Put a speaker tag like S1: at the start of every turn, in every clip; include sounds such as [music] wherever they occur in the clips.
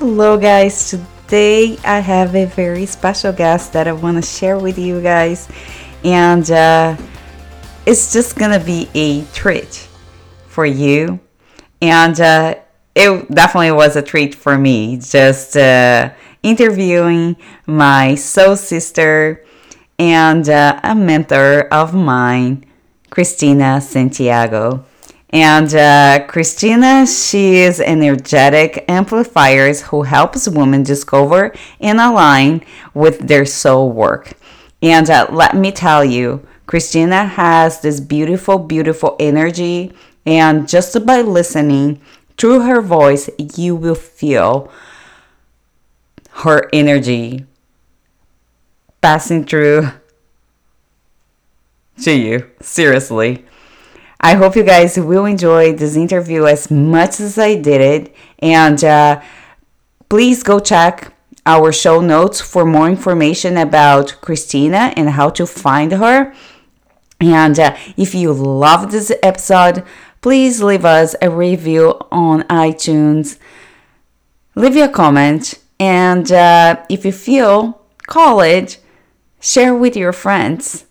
S1: Hello, guys. Today I have a very special guest that I want to share with you guys, and uh, it's just gonna be a treat for you, and uh, it definitely was a treat for me. Just uh, interviewing my soul sister and uh, a mentor of mine, Christina Santiago. And uh, Christina, she is energetic amplifiers who helps women discover and align with their soul work. And uh, let me tell you, Christina has this beautiful, beautiful energy. And just by listening through her voice, you will feel her energy passing through [laughs] to you. Seriously. I hope you guys will enjoy this interview as much as I did it. And uh, please go check our show notes for more information about Christina and how to find her. And uh, if you love this episode, please leave us a review on iTunes. Leave a comment. And uh, if you feel call it, share with your friends.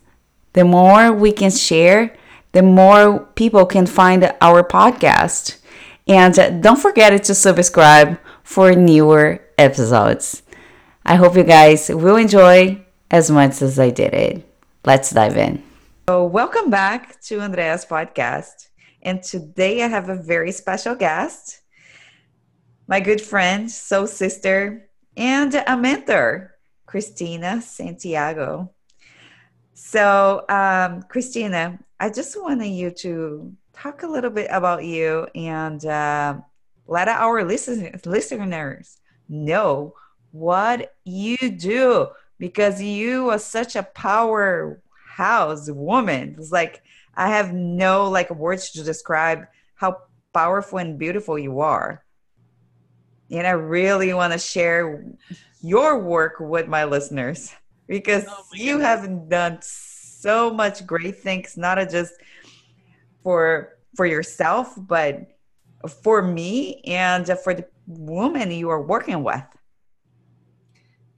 S1: The more we can share, the more people can find our podcast. And don't forget to subscribe for newer episodes. I hope you guys will enjoy as much as I did it. Let's dive in. So, welcome back to Andrea's podcast. And today I have a very special guest, my good friend, soul sister, and a mentor, Christina Santiago. So, um, Christina, I just wanted you to talk a little bit about you and uh, let our listeners listeners know what you do because you are such a powerhouse woman. It's like I have no like words to describe how powerful and beautiful you are. And I really want to share your work with my listeners because oh you have done so much great things, not just for for yourself, but for me and for the woman you are working with.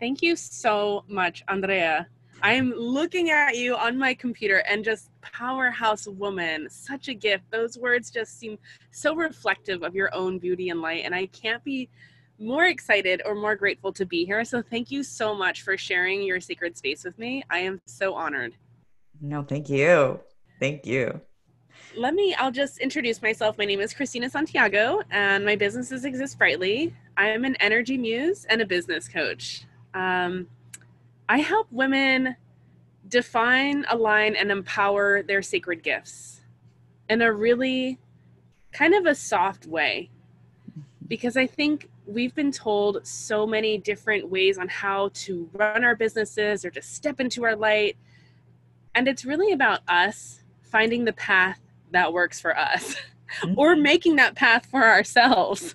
S2: Thank you so much, Andrea. I am looking at you on my computer and just powerhouse woman, such a gift. Those words just seem so reflective of your own beauty and light. And I can't be more excited or more grateful to be here. So thank you so much for sharing your sacred space with me. I am so honored.
S1: No, thank you. Thank you.
S2: Let me, I'll just introduce myself. My name is Christina Santiago, and my business is Exist Brightly. I am an energy muse and a business coach. Um, I help women define, align, and empower their sacred gifts in a really kind of a soft way. Because I think we've been told so many different ways on how to run our businesses or to step into our light and it's really about us finding the path that works for us [laughs] mm-hmm. or making that path for ourselves.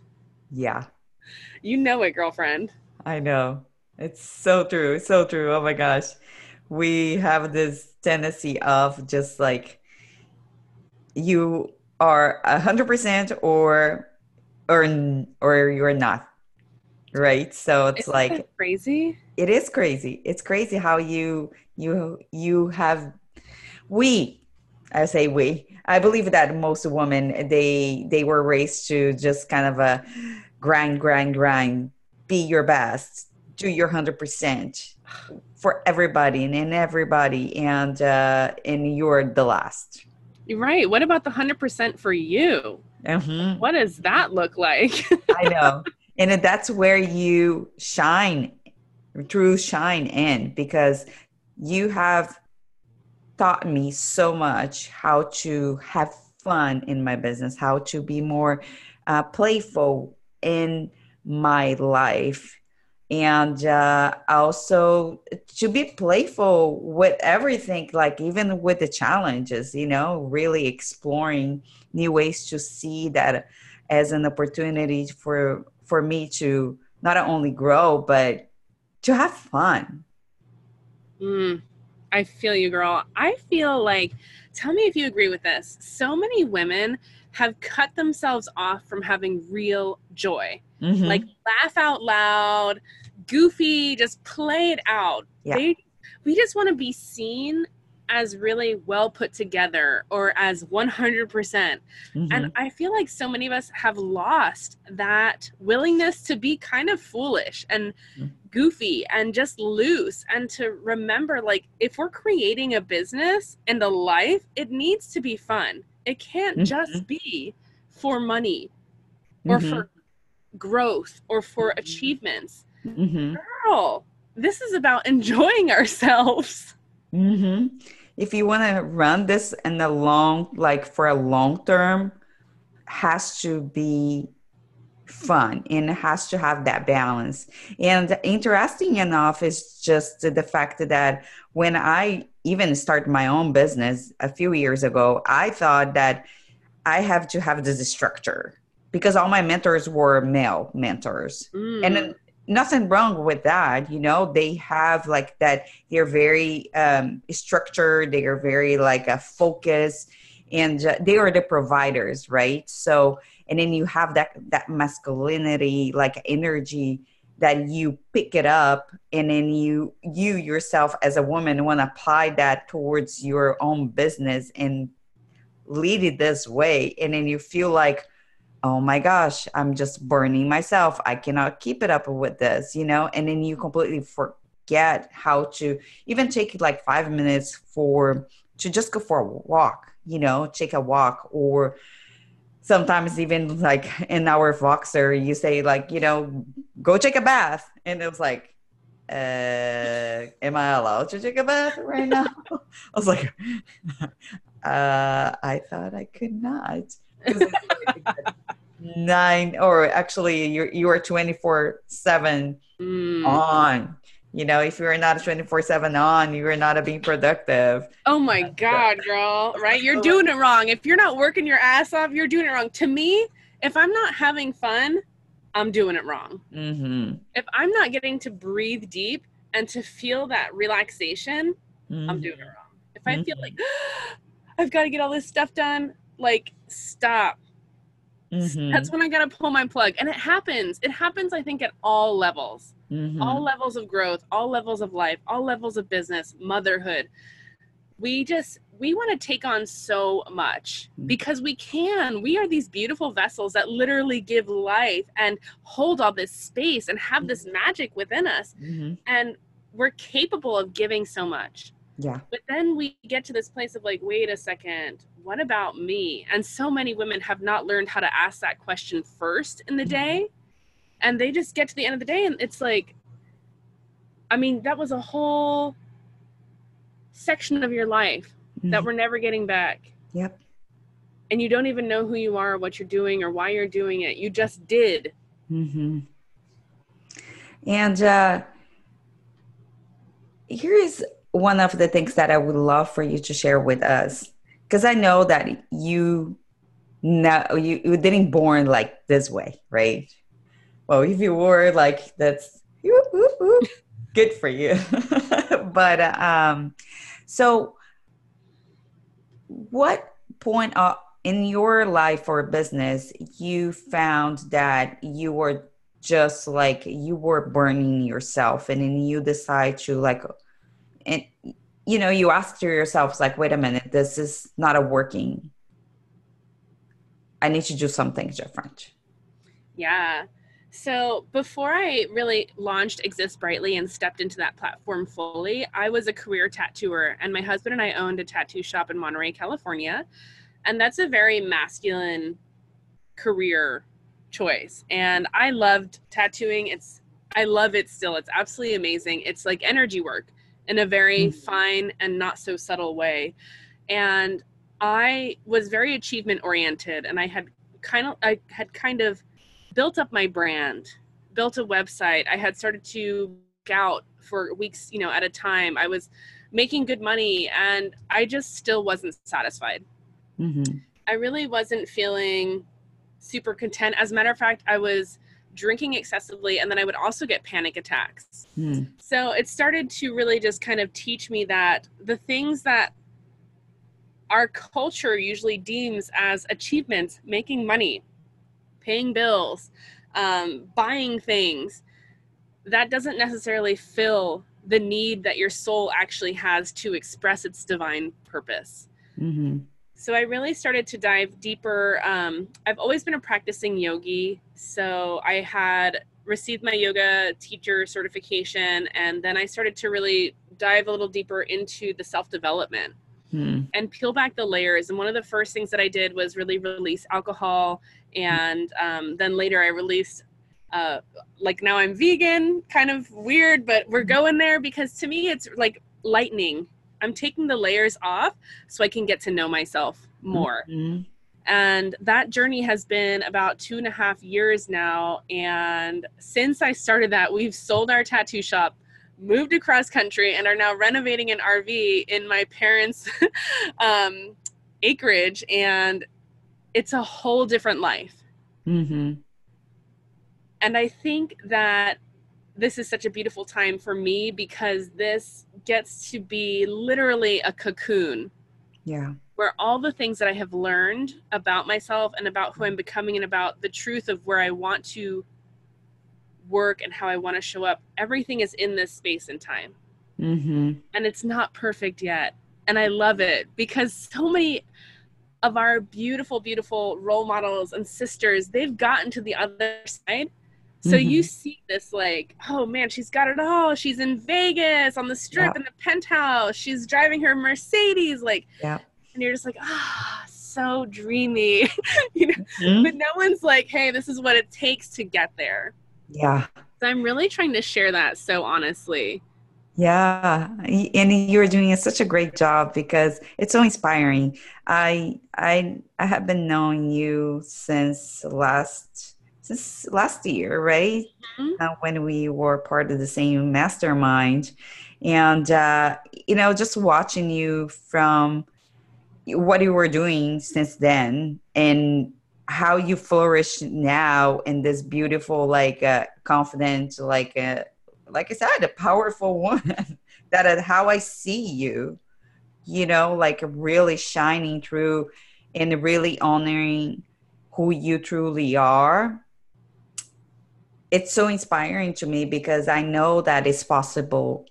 S1: Yeah.
S2: You know it, girlfriend.
S1: I know. It's so true. So true. Oh my gosh. We have this tendency of just like you are a hundred percent or or or you're not. Right. So it's
S2: Isn't
S1: like
S2: crazy.
S1: It is crazy. It's crazy how you you you have we i say we i believe that most women they they were raised to just kind of a grind grind grind be your best do your 100% for everybody and in everybody and uh and you're the last
S2: right what about the 100% for you mm-hmm. what does that look like? [laughs]
S1: I know. And that's where you shine true shine in because you have taught me so much how to have fun in my business, how to be more uh, playful in my life, and uh, also to be playful with everything, like even with the challenges, you know, really exploring new ways to see that as an opportunity for for me to not only grow but to have fun
S2: Mm, I feel you, girl. I feel like, tell me if you agree with this. So many women have cut themselves off from having real joy.
S1: Mhm.
S2: Like laugh out loud, goofy, just play it out.
S1: Yeah.
S2: They, we just want to be seen as really well put together or as 100%.
S1: Mhm.
S2: And I feel like so many of us have lost that willingness to be kind of foolish and
S1: Mm.
S2: goofy and just loose and to remember like if we're creating a business and a life, it needs to be fun. It can't
S1: Mhm.
S2: just be for money or
S1: Mhm.
S2: for growth or for achievements.
S1: Mhm.
S2: Girl, this is about enjoying [laughs] ourselves.
S1: hmm If you want to run this in the long, like for a long term, has to be fun and has to have that balance. And interesting enough is just the fact that when I even started my own business a few years ago, I thought that I have to have this structure because all my mentors were male mentors
S2: Mm.
S1: and nothing wrong with that you know they have like that they're very um structured they are very like a focus and uh, they are the providers right so and then you have that that masculinity like energy that you pick it up and then you you yourself as a woman want to apply that towards your own business and lead it this way and then you feel like oh my gosh, I'm just burning myself. I cannot keep it up with this, you know? And then you completely forget how to even take like five minutes for to just go for a walk, you know, take a walk or sometimes even like in our Voxer, you say like, you know, go take a bath. And it was like, uh, am I allowed to take a bath right now? [laughs] I was like, [laughs] uh, I thought I could not. [laughs] 'Cause it's like nine or actually you're you are 24 7
S2: Mm.
S1: on you know if you're not 24 7 on you're not being productive
S2: Oh my God, girl, right? You're doing it wrong. If you're not working your ass off, you're doing it wrong. To me, if I'm not having fun, I'm doing it wrong.
S1: mm-hmm.
S2: If I'm not getting to breathe deep and to feel that relaxation,
S1: Mm-hmm.
S2: I'm doing it wrong. If I feel like [gasps] I've got to get all this stuff done, like stop.
S1: Mhm.
S2: That's when I got to pull my plug. And it happens. It happens, I think, at all levels.
S1: Mhm.
S2: all levels of growth, all levels of life, all levels of business, motherhood. We just we want to take on so much
S1: Mm.
S2: because we can. We are these beautiful vessels that literally give life and hold all this space and have this magic within us
S1: Mhm.
S2: and we're capable of giving so much.
S1: Yeah
S2: But then we get to this place of like, wait a second, what about me? And so many women have not learned how to ask that question first in the
S1: Mhm.
S2: day. And they just get to the end of the day and it's like, I mean, that was a whole section of your life that
S1: Mhm.
S2: we're never getting back.
S1: yep
S2: And you don't even know who you are, or what you're doing, or why you're doing it. You just did.
S1: hmm And uh, here is one of the things that I would love for you to share with us, because I know that you now you, you didn't born like this way, right? Well, if you were like that's good for you, [laughs] but um, so what point uh, in your life or business you found that you were just like you were burning yourself and then you decide to like you know you ask to yourself like wait a minute this is not a working i need to do something different
S2: Yeah. So before I really launched Exist Brightly and stepped into that platform fully, I was a career tattooer, and my husband and I owned a tattoo shop in Monterey, California. And that's a very masculine career choice. And I loved tattooing. It's I love it still. It's absolutely amazing. It's like energy work in a very
S1: Mhm.
S2: fine and not so subtle way. And I was very achievement oriented and I had kind of I had kind of built up my brand, built a website. I had started to work out for weeks, you know, at a time. I was making good money and I just still wasn't satisfied.
S1: mm-hmm.
S2: I really wasn't feeling super content. As a matter of fact, I was drinking excessively and then I would also get panic attacks.
S1: mm
S2: So it started to really just kind of teach me that the things that our culture usually deems as achievements making money, paying bills, um, buying things. That doesn't necessarily fill the need that your soul actually has to express its divine purpose. Mm-hmm. So I really started to dive deeper. Um, I've always been a practicing yogi. So I had received my yoga teacher certification, and then I started to really dive a little deeper into the self development hmm. and peel back the layers. And one of the first things that I did was really release alcohol. And um, then later I released, uh, like now I'm vegan, kind of weird, but we're going there because to me it's like lightning. I'm taking the layers off so I can get to know myself more. Mm-hmm. And that journey has been about two and a half years now. And since I started that, we've sold our tattoo shop moved across country and are now renovating an RV in my parents' [laughs] um, acreage, and it's a whole different life. Mm-hmm. And I think that this is such a beautiful time for me because this gets to be literally a cocoon.
S1: Yeah.
S2: Where all the things that I have learned about myself and about who I'm becoming and about the truth of where I want to work and how I want to show up, everything is in this space and time. Mm-hmm. And it's not perfect yet. And I love it because so many of our beautiful, beautiful role models and sisters, they've gotten to the other side. So mm-hmm. you see this like, oh man, she's got it all. She's in Vegas on the strip in the penthouse. She's driving her Mercedes. Like,
S1: yeah.
S2: and you're just like, ah, oh, so dreamy. [laughs] you know? Mm-hmm. But no one's like, hey, this is what it takes to get there.
S1: Yeah.
S2: So I'm really trying to share that so honestly.
S1: Yeah, and you're doing such a great job because it's so inspiring. I I I have been knowing you since last since last year, right? Mm-hmm. Uh, when we were part of the same mastermind, and uh, you know, just watching you from what you were doing since then, and how you flourish now in this beautiful like uh, confident like uh, like i said a powerful [laughs] woman that is how i see you you know like really shining through and really honoring who you truly are it's so inspiring to me because i know that it's possible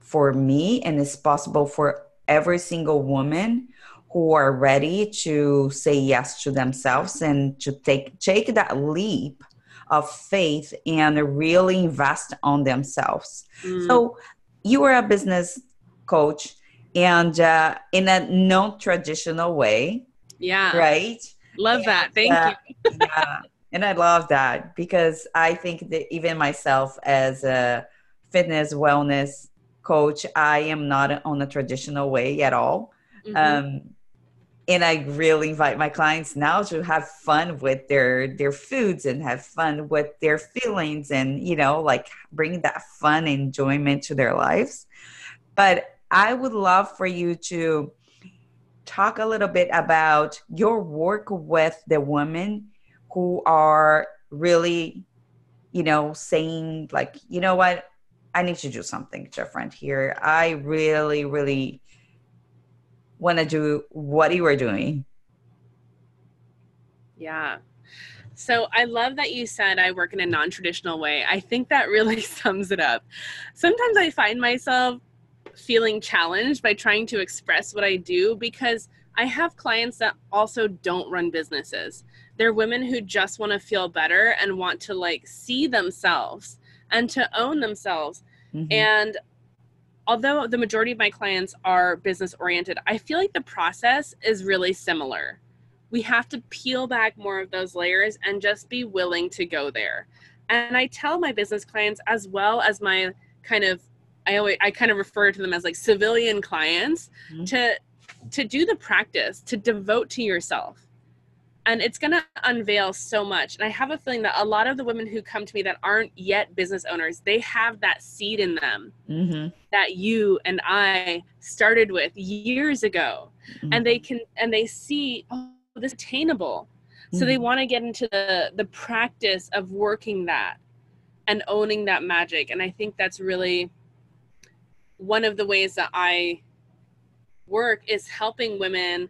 S1: for me and it's possible for every single woman who are ready to say yes to themselves and to take take that leap of faith and really invest on themselves. Mm. So you are a business coach and uh, in a non-traditional way.
S2: Yeah.
S1: Right?
S2: Love and, that. Thank uh, you.
S1: yeah. And I love that because I think that even myself as a fitness wellness coach, I am not on a traditional way at all. Mm-hmm. Um, and I really invite my clients now to have fun with their their foods and have fun with their feelings and you know like bring that fun enjoyment to their lives. But I would love for you to talk a little bit about your work with the women who are really you know saying like you know what I need to do something different here. I really really want to do what you were doing.
S2: Yeah. So I love that you said I work in a non traditional way. I think that really [laughs] sums it up. Sometimes I find myself feeling challenged by trying to express what I do because I have clients that also don't run businesses. They're women who just want to feel better and want to like see themselves and to own themselves. Mm-hmm. And although the majority of my clients are business oriented, I feel like the process is really similar. We have to peel back more of those layers and just be willing to go there. And I tell my business clients as well as my kind of I always I kind of refer to them as like civilian clients mm-hmm. to to do the practice, to devote to yourself and it's going to unveil so much and i have a feeling that a lot of the women who come to me that aren't yet business owners they have that seed in them mm-hmm. that you and i started with years ago mm-hmm. and they can and they see oh this is attainable mm-hmm. so they mm-hmm. want to get into the the practice of working that and owning that magic and i think that's really one of the ways that i work is helping women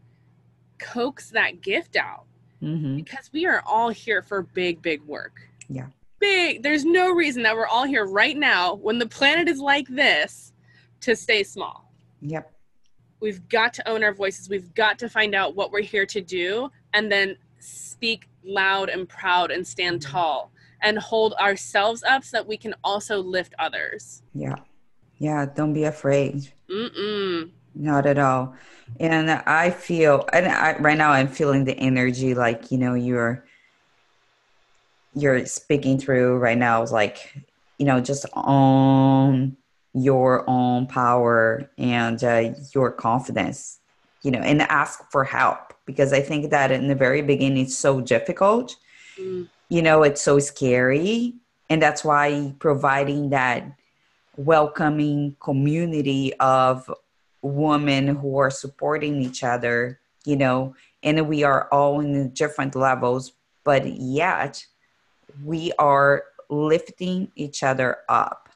S2: coax that gift out
S1: Mm-hmm.
S2: because we are all here for big, big work.
S1: Yeah.
S2: Big. There's no reason that we're all here right now when the planet is like this to stay small.
S1: Yep.
S2: We've got to own our voices. We've got to find out what we're here to do and then speak loud and proud and stand
S1: Mhm.
S2: tall and hold ourselves up so that we can also lift others.
S1: Yeah. Yeah. Don't be afraid.
S2: Mm-mm.
S1: Not at all. And I feel, and I, right now I'm feeling the energy like, you know, you're, you're speaking through right now is like, you know, just own your own power and uh, your confidence, you know, and ask for help because I think that in the very beginning it's so difficult.
S2: Mm.
S1: You know, it's so scary. And that's why providing that welcoming community of women who are supporting each other, you know, and we are all in different levels, but yet we are lifting each other up.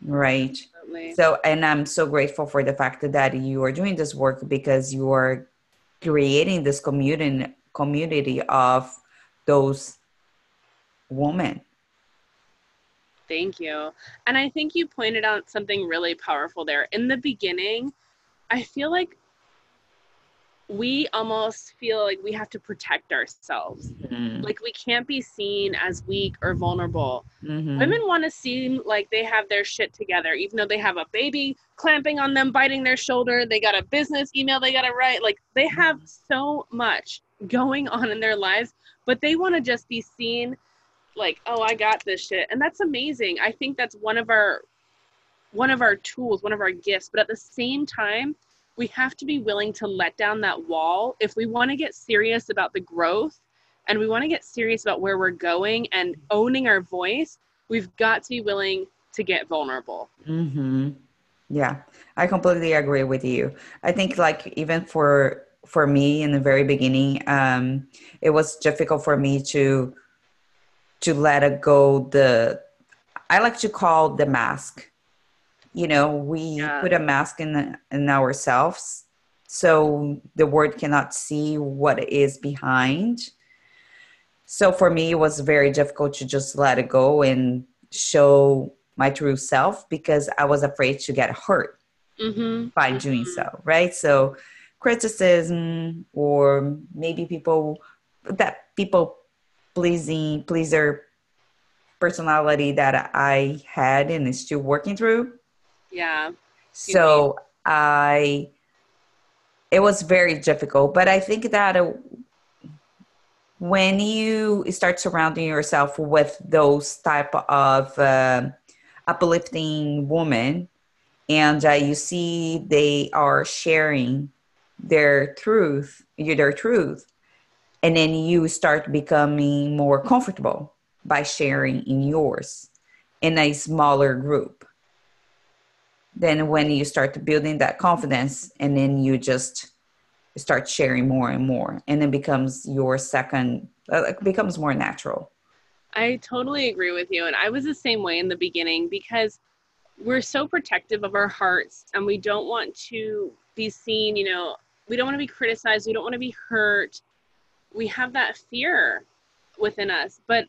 S1: Right.
S2: Absolutely.
S1: So, and I'm so grateful for the fact that you are doing this work because you are creating this community community of those women.
S2: Thank you. And I think you pointed out something really powerful there. In the beginning, I feel like we almost feel like we have to protect ourselves.
S1: Mhm.
S2: Like we can't be seen as weak or vulnerable.
S1: Mhm.
S2: Women want to seem like they have their shit together, even though they have a baby clamping on them, biting their shoulder. They got a business email they got to write. Like they have so much going on in their lives, but they want to just be seen like, oh, I got this shit. And that's amazing. I think that's one of our one of our tools, one of our gifts. But at the same time, we have to be willing to let down that wall if we want to get serious about the growth and we want to get serious about where we're going and owning our voice we've got to be willing to get vulnerable
S1: Mm-hmm. Yeah, I completely agree with you. I think like even for for me in the very beginning, um, it was difficult for me to to let it go. The I like to call the mask. You know, we
S2: Yeah.
S1: put a mask in in ourselves, so the world cannot see what is behind. So for me, it was very difficult to just let it go and show my true self because I was afraid to get hurt
S2: mm-hmm.
S1: by doing so, right? So criticism or maybe people that people pleasing pleaser personality that I had and is still working through.
S2: yeah
S1: So I it was very difficult, but I think that uh, when you start surrounding yourself with those type of uh, uplifting women and uh, you see they are sharing their truth their truth and then you start becoming more comfortable by sharing in yours in a smaller group then when you start building that confidence and then you just start sharing more and more and it becomes your second uh, it becomes more natural
S2: I totally agree with you. And I was the same way in the beginning because we're so protective of our hearts and we don't want to be seen, you know, we don't want to be criticized, we don't want to be hurt. We have that fear within us. But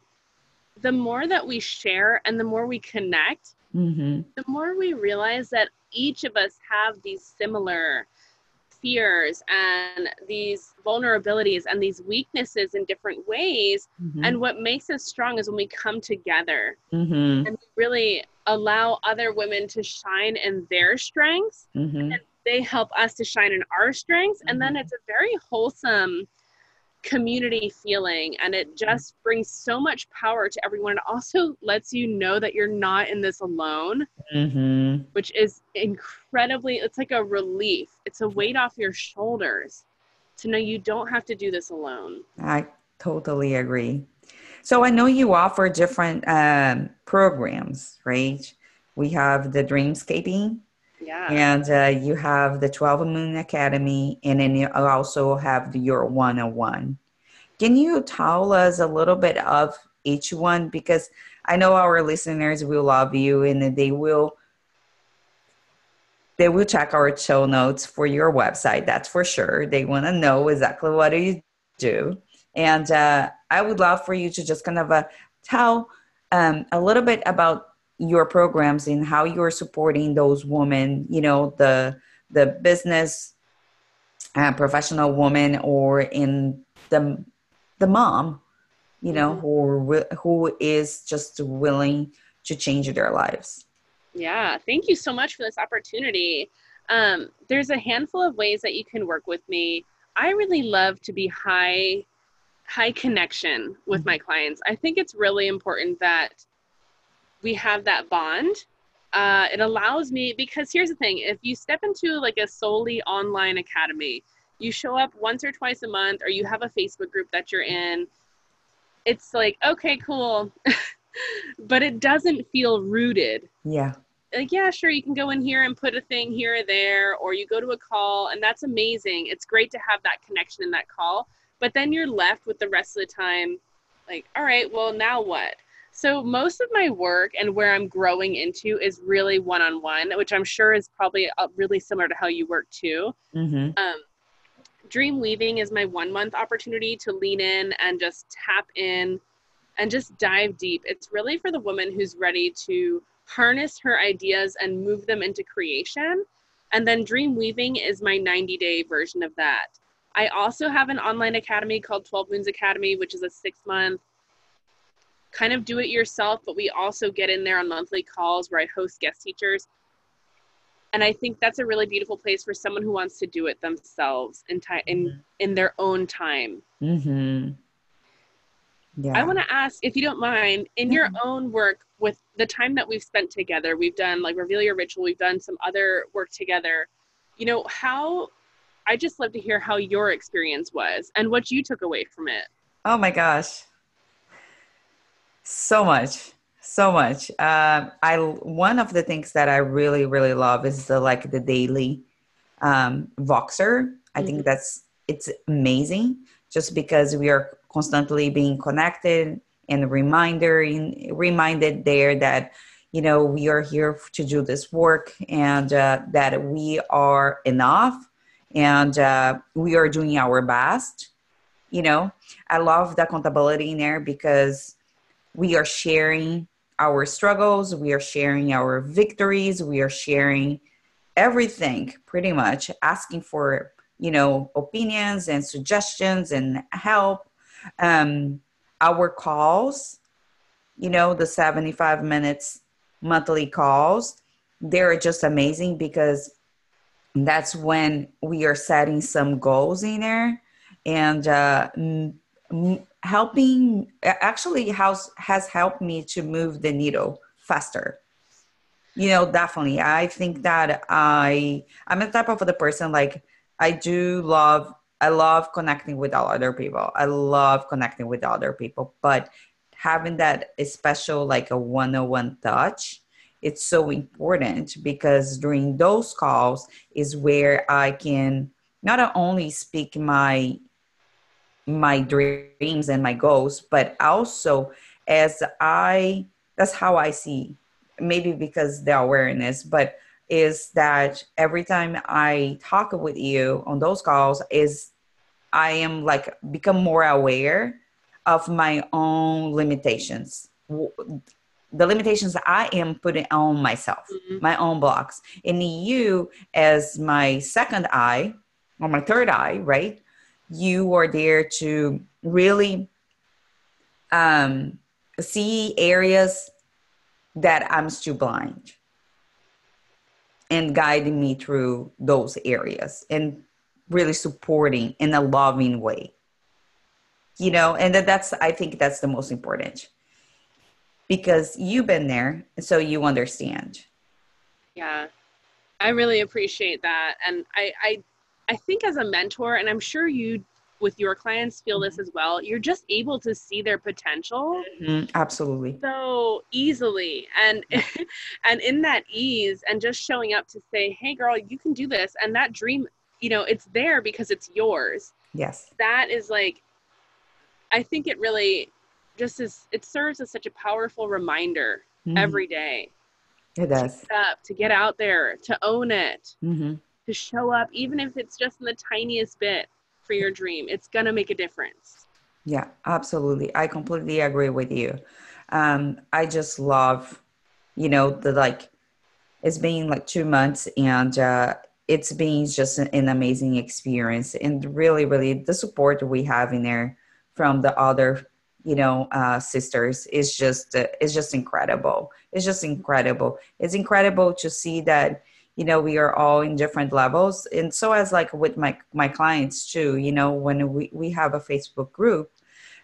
S2: the more that we share and the more we connect,
S1: mm-hmm.
S2: the more we realize that each of us have these similar fears and these vulnerabilities and these weaknesses in different ways.
S1: Mm-hmm.
S2: And what makes us strong is when we come together
S1: mm-hmm.
S2: and really allow other women to shine in their strengths.
S1: Mm-hmm.
S2: They help us to shine in our strengths. And then
S1: Mhm.
S2: it's a very wholesome community feeling. And it just brings so much power to everyone. It also lets you know that you're not in this alone,
S1: Mm-hmm.
S2: which is incredibly, it's like a relief. It's a weight off your shoulders to know you don't have to do this alone.
S1: I totally agree. So I know you offer different um, programs, right? We have the Dreamscaping,
S2: Yeah.
S1: and uh, you have the 12 Moon Academy, and then you also have your one on one. Can you tell us a little bit of each one? Because I know our listeners will love you and they will they will check our show notes for your website. That's for sure. They want to know exactly what you do. And uh, I would love for you to just kind of uh, tell um, a little bit about your programs and how you're supporting those women, you know, the the business uh, professional woman or in the the mom, you know, mm-hmm. who who is just willing to change their lives.
S2: Yeah, thank you so much for this opportunity. Um, there's a handful of ways that you can work with me. I really love to be high high connection with mm-hmm. my clients. I think it's really important that we have that bond. Uh, it allows me because here's the thing: if you step into like a solely online academy, you show up once or twice a month, or you have a Facebook group that you're in. It's like okay, cool, [laughs] but it doesn't feel rooted.
S1: Yeah
S2: like yeah sure you can go in here and put a thing here or there or you go to a call and that's amazing it's great to have that connection in that call but then you're left with the rest of the time like all right well now what so most of my work and where i'm growing into is really one-on-one which i'm sure is probably uh, really similar to how you work too mm-hmm. um, dream weaving is my one month opportunity to lean in and just tap in and just dive deep it's really for the woman who's ready to harness her ideas and move them into creation. And then Dream Weaving is my 90 day version of that. I also have an online academy called 12 Moons Academy, which is a six month kind of do it yourself, but we also get in there on monthly calls where I host guest teachers. And I think that's a really beautiful place for someone who wants to do it themselves in time in mm-hmm. in their own time. Mm-hmm. Yeah. I want to ask, if you don't mind, in your mm-hmm. own work with the time that we've spent together, we've done like Reveal Your Ritual, we've done some other work together. You know, how I just love to hear how your experience was and what you took away from it.
S1: Oh my gosh. So much. So much. Um, I one of the things that I really, really love is the like the daily um, Voxer. I mm-hmm. think that's it's amazing just because we are constantly being connected and reminder in, reminded there that you know we are here to do this work and uh, that we are enough and uh, we are doing our best you know i love the accountability in there because we are sharing our struggles. We are sharing our victories. We are sharing everything pretty much asking for you know opinions and suggestions and help. Um, our calls, you know, the 75 minutes monthly calls, they're just amazing because that's when we are setting some goals in there. And uh, m- helping actually has has helped me to move the needle faster you know definitely i think that i i'm the type of the person like i do love I love connecting with all other people. I love connecting with other people, but having that special like a one-on-one touch, it's so important because during those calls is where I can not only speak my my dreams and my goals, but also as I that's how I see maybe because the awareness, but is that every time I talk with you on those calls is I am like become more aware of my own limitations. The limitations I am putting on myself, mm-hmm. my own blocks. And you, as my second eye or my third eye, right? You are there to really um, see areas that I'm still blind and guiding me through those areas and really supporting in a loving way. You know and that, that's i think that's the most important because you've been there so you understand.
S2: Yeah. I really appreciate that. And i i i think as a mentor and i'm sure you with your clients feel this as well you're just able to see their potential
S1: mm-hmm. absolutely.
S2: so easily and [laughs] and in that ease and just showing up to say hey girl you can do this and that dream you know it's there because it's yours.
S1: Yes.
S2: That is like i think it really just is it serves as such a powerful reminder mm-hmm. every day
S1: It does.
S2: to, get up, to get out there, to own it,
S1: hmm
S2: to show up, even if it's just in the tiniest bit for your dream. It's gonna make a difference.
S1: Yeah, absolutely. I completely agree with you. Um, I just love, you know, the like, it's been like two months and uh, it's been just an, amazing experience. And really, really, the support we have in there from the other, you know, uh, sisters is just, uh, is just incredible. It's just incredible. It's incredible to see that, you know, we are all in different levels. And so as like with my, my clients too, you know, when we, we have a Facebook group,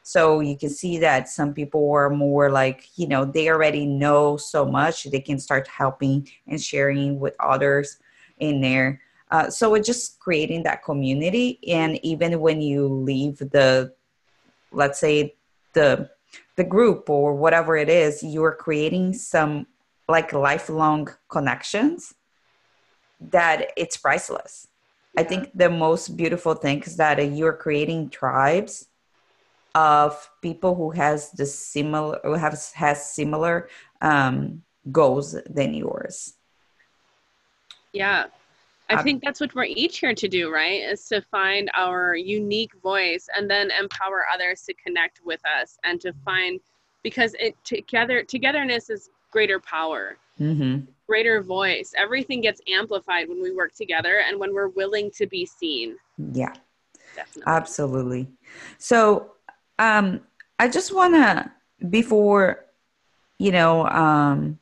S1: so you can see that some people are more like, you know, they already know so much, they can start helping and sharing with others in there. Uh, so it's just creating that community. And even when you leave the, let's say, the the group or whatever it is, you're creating some like lifelong connections that it's priceless. I think the most beautiful thing is that you're creating tribes of people who has the similar who has has similar um, goals than yours.
S2: Yeah. I
S1: Um,
S2: think that's what we're each here to do, right? Is to find our unique voice and then empower others to connect with us and to find because it together togetherness is greater power,
S1: hmm
S2: greater voice. Everything gets amplified when we work together and when we're willing to be seen.
S1: Yeah,
S2: Definitely.
S1: absolutely. So um, I just want to before you know um,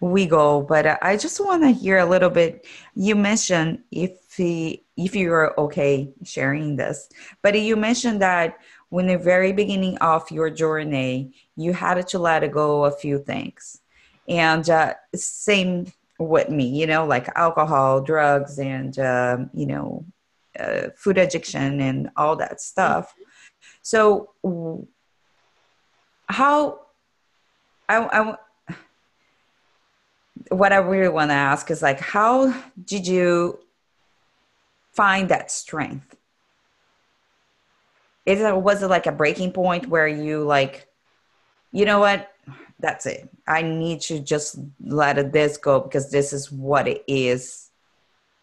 S1: we go, but I just want to hear a little bit. You mentioned if he, if you're okay sharing this, but you mentioned that when the very beginning of your journey, you had to let go a few things, and uh, same with me, you know, like alcohol, drugs, and um, you know, uh, food addiction and all that stuff. So, how I, I what I really want to ask is like, how did you find that strength? Is it was it like a breaking point where you like, you know what, that's it. I need to just let this go because this is what it is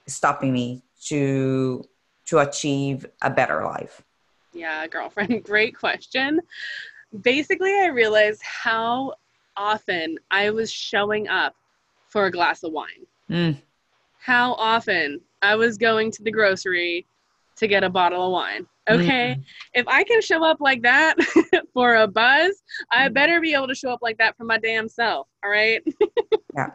S1: stopping me to to achieve a better life.
S2: Yeah, girlfriend, [laughs] great question. Basically, I realized how often I was showing up for a glass of wine.
S1: Mm,
S2: How often I was going to the grocery to get a bottle of wine. Okay. If I can show up like that [laughs] for a buzz, I
S1: Mhm.
S2: better be able to show up like that for my damn self. All right. [laughs]
S1: Yeah.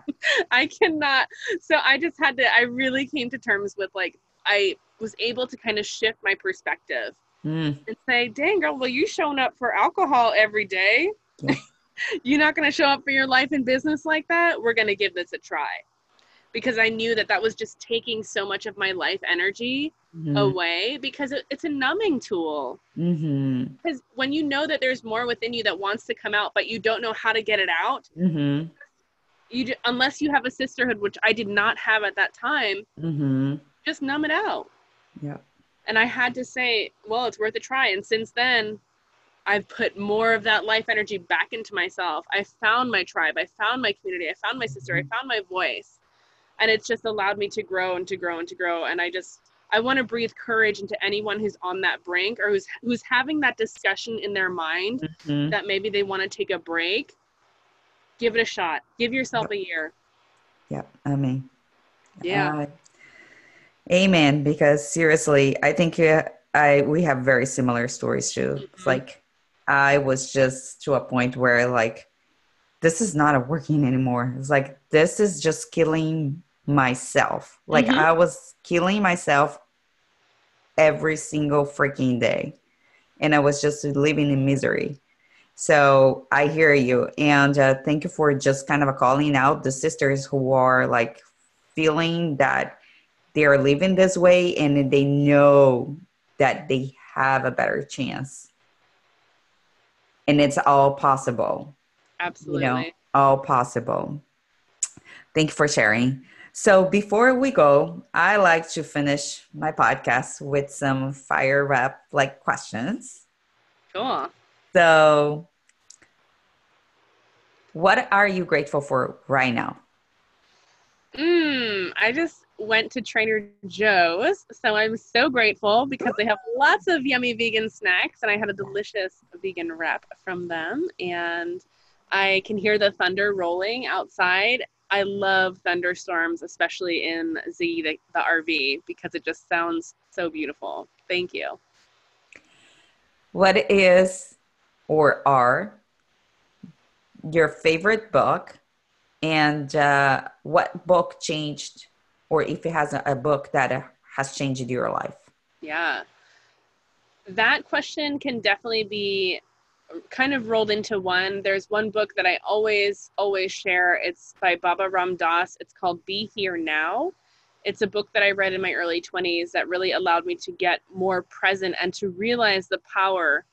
S2: I cannot. So I just had to, I really came to terms with like, I was able to kind of shift my perspective
S1: mm,
S2: and say, dang girl, well, you showing up for alcohol every day.
S1: Yeah. [laughs]
S2: You're not going to show up for your life and business like that. We're going to give this a try. Because I knew that that was just taking so much of my life energy
S1: mhm,
S2: away because it, it's a numbing tool. Because when you know that there's more within you that wants to come out, but you don't know how to get it out,
S1: mhm,
S2: you unless you have a sisterhood, which I did not have at that time,
S1: mhm.
S2: just numb it out.
S1: Yeah.
S2: And I had to say, well, it's worth a try. And since then, I've put more of that life energy back into myself. I found my tribe. I found my community. I found my sister. I found my voice. And it's just allowed me to grow and to grow and to grow. And I just, I want to breathe courage into anyone who's on that brink or who's who's having that discussion in their mind
S1: mhm.
S2: that maybe they want to take a break. Give it a shot. Give yourself a year.
S1: Yep. I mean,
S2: Yeah.
S1: uh, amen. Because seriously, I think uh, I we have very similar stories too. It's
S2: Mhm.
S1: like I was just to a point where like this is not working anymore. It's like this is just killing myself. Like
S2: Mhm.
S1: I was killing myself every single freaking day, and I was just living in misery. So I hear you, and uh, thank you for just kind of calling out the sisters who are like feeling that they are living this way and they know that they have a better chance, and it's all possible.
S2: Absolutely.
S1: You know, all possible. Thank you for sharing. So before we go, I like to finish my podcast with some fire rap like questions.
S2: Cool.
S1: So, what are you grateful for right now?
S2: Mmm, I just went to Trader Joe's, so I'm so grateful because they have lots of yummy vegan snacks, and I had a delicious vegan wrap from them, and I can hear the thunder rolling outside. I love thunderstorms, especially in Z, the, the RV, because it just sounds so beautiful. Thank you.
S1: What is or are your favorite book and uh, what book changed or if it has a, a book that uh, has changed your life
S2: yeah that question can definitely be kind of rolled into one there's one book that i always always share it's by baba ram dass it's called be here now it's a book that i read in my early 20s that really allowed me to get more present and to realize the power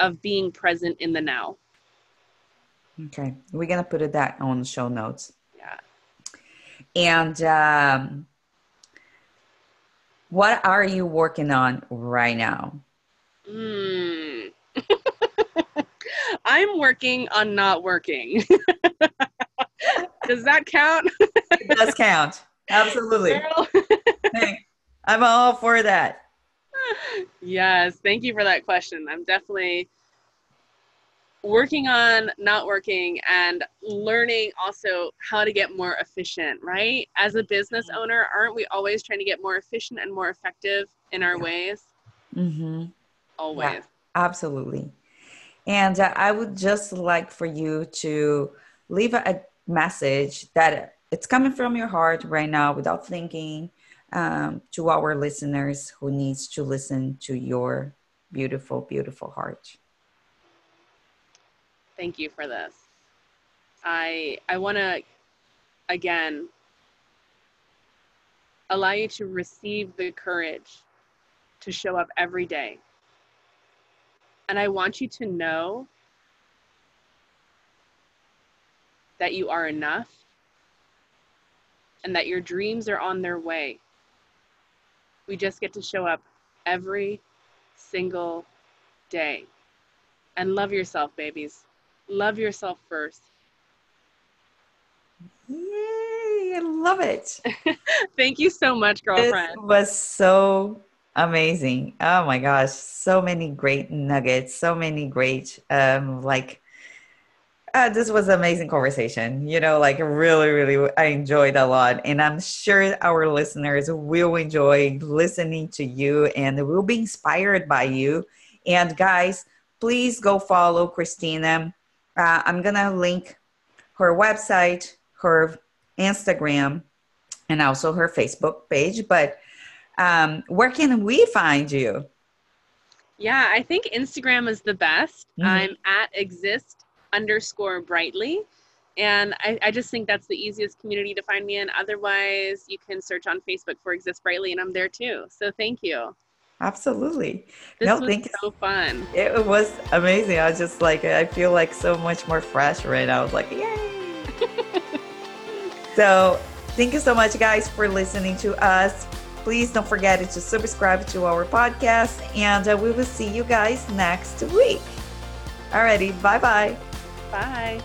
S2: of being present in the now
S1: Okay, we're gonna put it that on the show notes.
S2: Yeah.
S1: And um, what are you working on right now?
S2: Mm. I'm working on not working. [laughs] Does that count?
S1: it does count. Absolutely. [laughs] hey, I'm all for that.
S2: Yes, thank you for that question. I'm definitely working on not working and learning also how to get more efficient, right? As a business mm-hmm. owner, aren't we always trying to get more efficient and more effective in our ways?
S1: Mm-hmm.
S2: Always. Yeah,
S1: absolutely. And uh, I would just like for you to leave a, message that it's coming from your heart right now without thinking um, to our listeners who needs to listen to your beautiful, beautiful heart
S2: thank you for this. I I want to again allow you to receive the courage to show up every day. And I want you to know that you are enough and that your dreams are on their way. We just get to show up every single day. And love yourself, babies. Love yourself first.
S1: Yay, I love it. [laughs]
S2: Thank you so much, girlfriend.
S1: This was so amazing. Oh my gosh, so many great nuggets, so many great um like uh, this was amazing conversation. You know, like really, really, I enjoyed a lot, and I'm sure our listeners will enjoy listening to you and will be inspired by you. And guys, please go follow Christina uh, I'm going to link her website, her Instagram, and also her Facebook page. But um, where can we find you?
S2: Yeah, I think Instagram is the best. Mm-hmm. I'm at exist underscore brightly. And I, I, just think that's the easiest community to find me in. Otherwise, you can search on Facebook for Exist Brightly, and I'm there too. So thank you.
S1: Absolutely.
S2: This no, was so fun.
S1: It was amazing. I was just like, I feel like so much more fresh right now. I was like, yay. [laughs] so, thank you so much, guys, for listening to us. Please don't forget to subscribe to our podcast, and uh, we will see you guys next week. Alrighty, bye-bye.
S2: Bye.